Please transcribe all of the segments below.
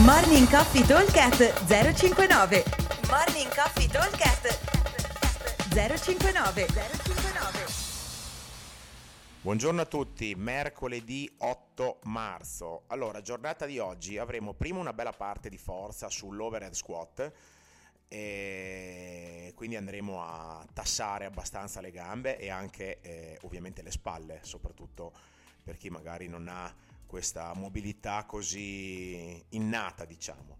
Morning Coffee Talkcast 059 Morning Coffee Talkcast 059 059 Buongiorno a tutti, mercoledì 8 marzo. Allora, giornata di oggi avremo prima una bella parte di forza sull'overhead squat e quindi andremo a tassare abbastanza le gambe e anche eh, ovviamente le spalle, soprattutto per chi magari non ha questa mobilità così innata, diciamo.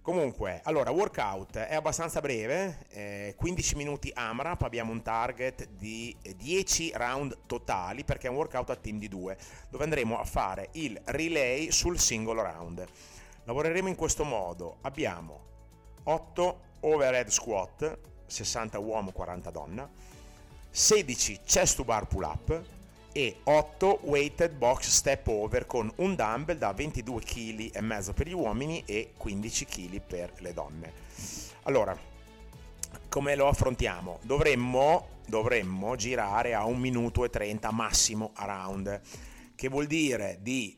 Comunque, allora, workout è abbastanza breve, eh, 15 minuti AMRAP, abbiamo un target di 10 round totali perché è un workout a team di due, dove andremo a fare il relay sul singolo round. Lavoreremo in questo modo, abbiamo 8 overhead squat, 60 uomo, 40 donna, 16 chest to bar pull up, e 8 weighted box step over con un dumbbell da 22 kg e mezzo per gli uomini e 15 kg per le donne. Allora, come lo affrontiamo? Dovremmo, dovremmo girare a 1 minuto e 30 massimo a round, che vuol dire di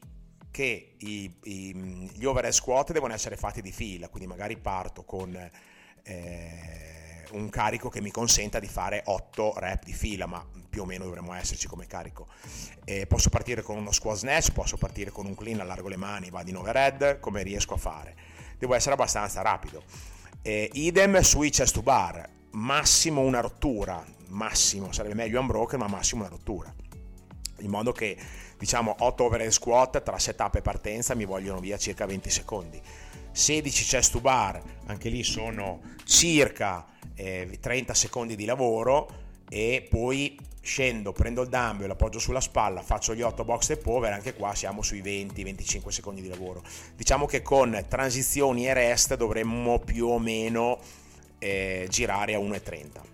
che i, i, gli overhead squat devono essere fatti di fila, quindi magari parto con eh, un carico che mi consenta di fare 8 rep di fila, ma più o meno dovremmo esserci come carico. Eh, posso partire con uno squat snatch, posso partire con un clean, allargo le mani, vado in overhead, come riesco a fare. Devo essere abbastanza rapido. Eh, idem sui chest to bar, massimo una rottura, massimo, sarebbe meglio unbroken, ma massimo una rottura. In modo che, diciamo, 8 overhead squat tra setup e partenza mi vogliono via circa 20 secondi. 16 chest to bar, anche lì sono circa eh, 30 secondi di lavoro e poi scendo, prendo il dumbbell, lo appoggio sulla spalla, faccio gli 8 box e power, anche qua siamo sui 20-25 secondi di lavoro. Diciamo che con transizioni e rest dovremmo più o meno eh, girare a 1,30.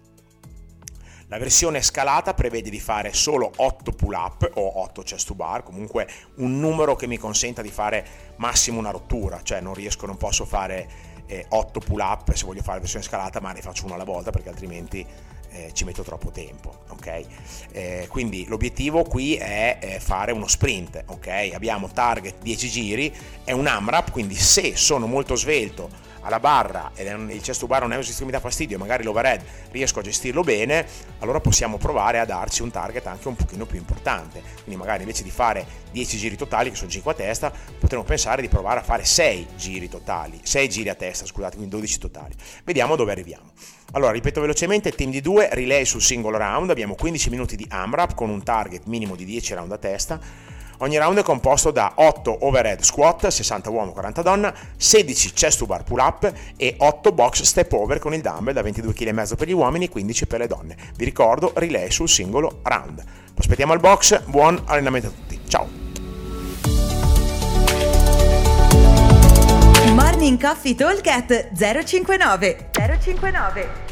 La versione scalata prevede di fare solo 8 pull up o 8 chest to bar, comunque un numero che mi consenta di fare massimo una rottura, cioè non riesco, non posso fare eh, 8 pull up se voglio fare versione scalata, ma ne faccio una alla volta perché altrimenti eh, ci metto troppo tempo, ok? Eh, quindi l'obiettivo qui è eh, fare uno sprint, ok? Abbiamo target 10 giri, è un AMRAP, quindi se sono molto svelto alla barra e il chest to bar non è un sistema che mi dà fastidio, magari l'overhead riesco a gestirlo bene, allora possiamo provare a darci un target anche un pochino più importante. Quindi magari invece di fare 10 giri totali, che sono 5 a testa, potremmo pensare di provare a fare 6 giri totali, 6 giri a testa, scusate, quindi 12 totali. Vediamo dove arriviamo. Allora, ripeto velocemente, team di 2, relay sul singolo round, abbiamo 15 minuti di AMRAP con un target minimo di 10 round a testa. Ogni round è composto da 8 overhead squat, 60 uomo, 40 donna, 16 chest to bar pull up e 8 box step over con il dumbbell da 22 kg per gli uomini e 15 per le donne. Vi ricordo, relay sul singolo round. Aspettiamo al box, buon allenamento a tutti. Ciao! Morning Coffee Talk 059 059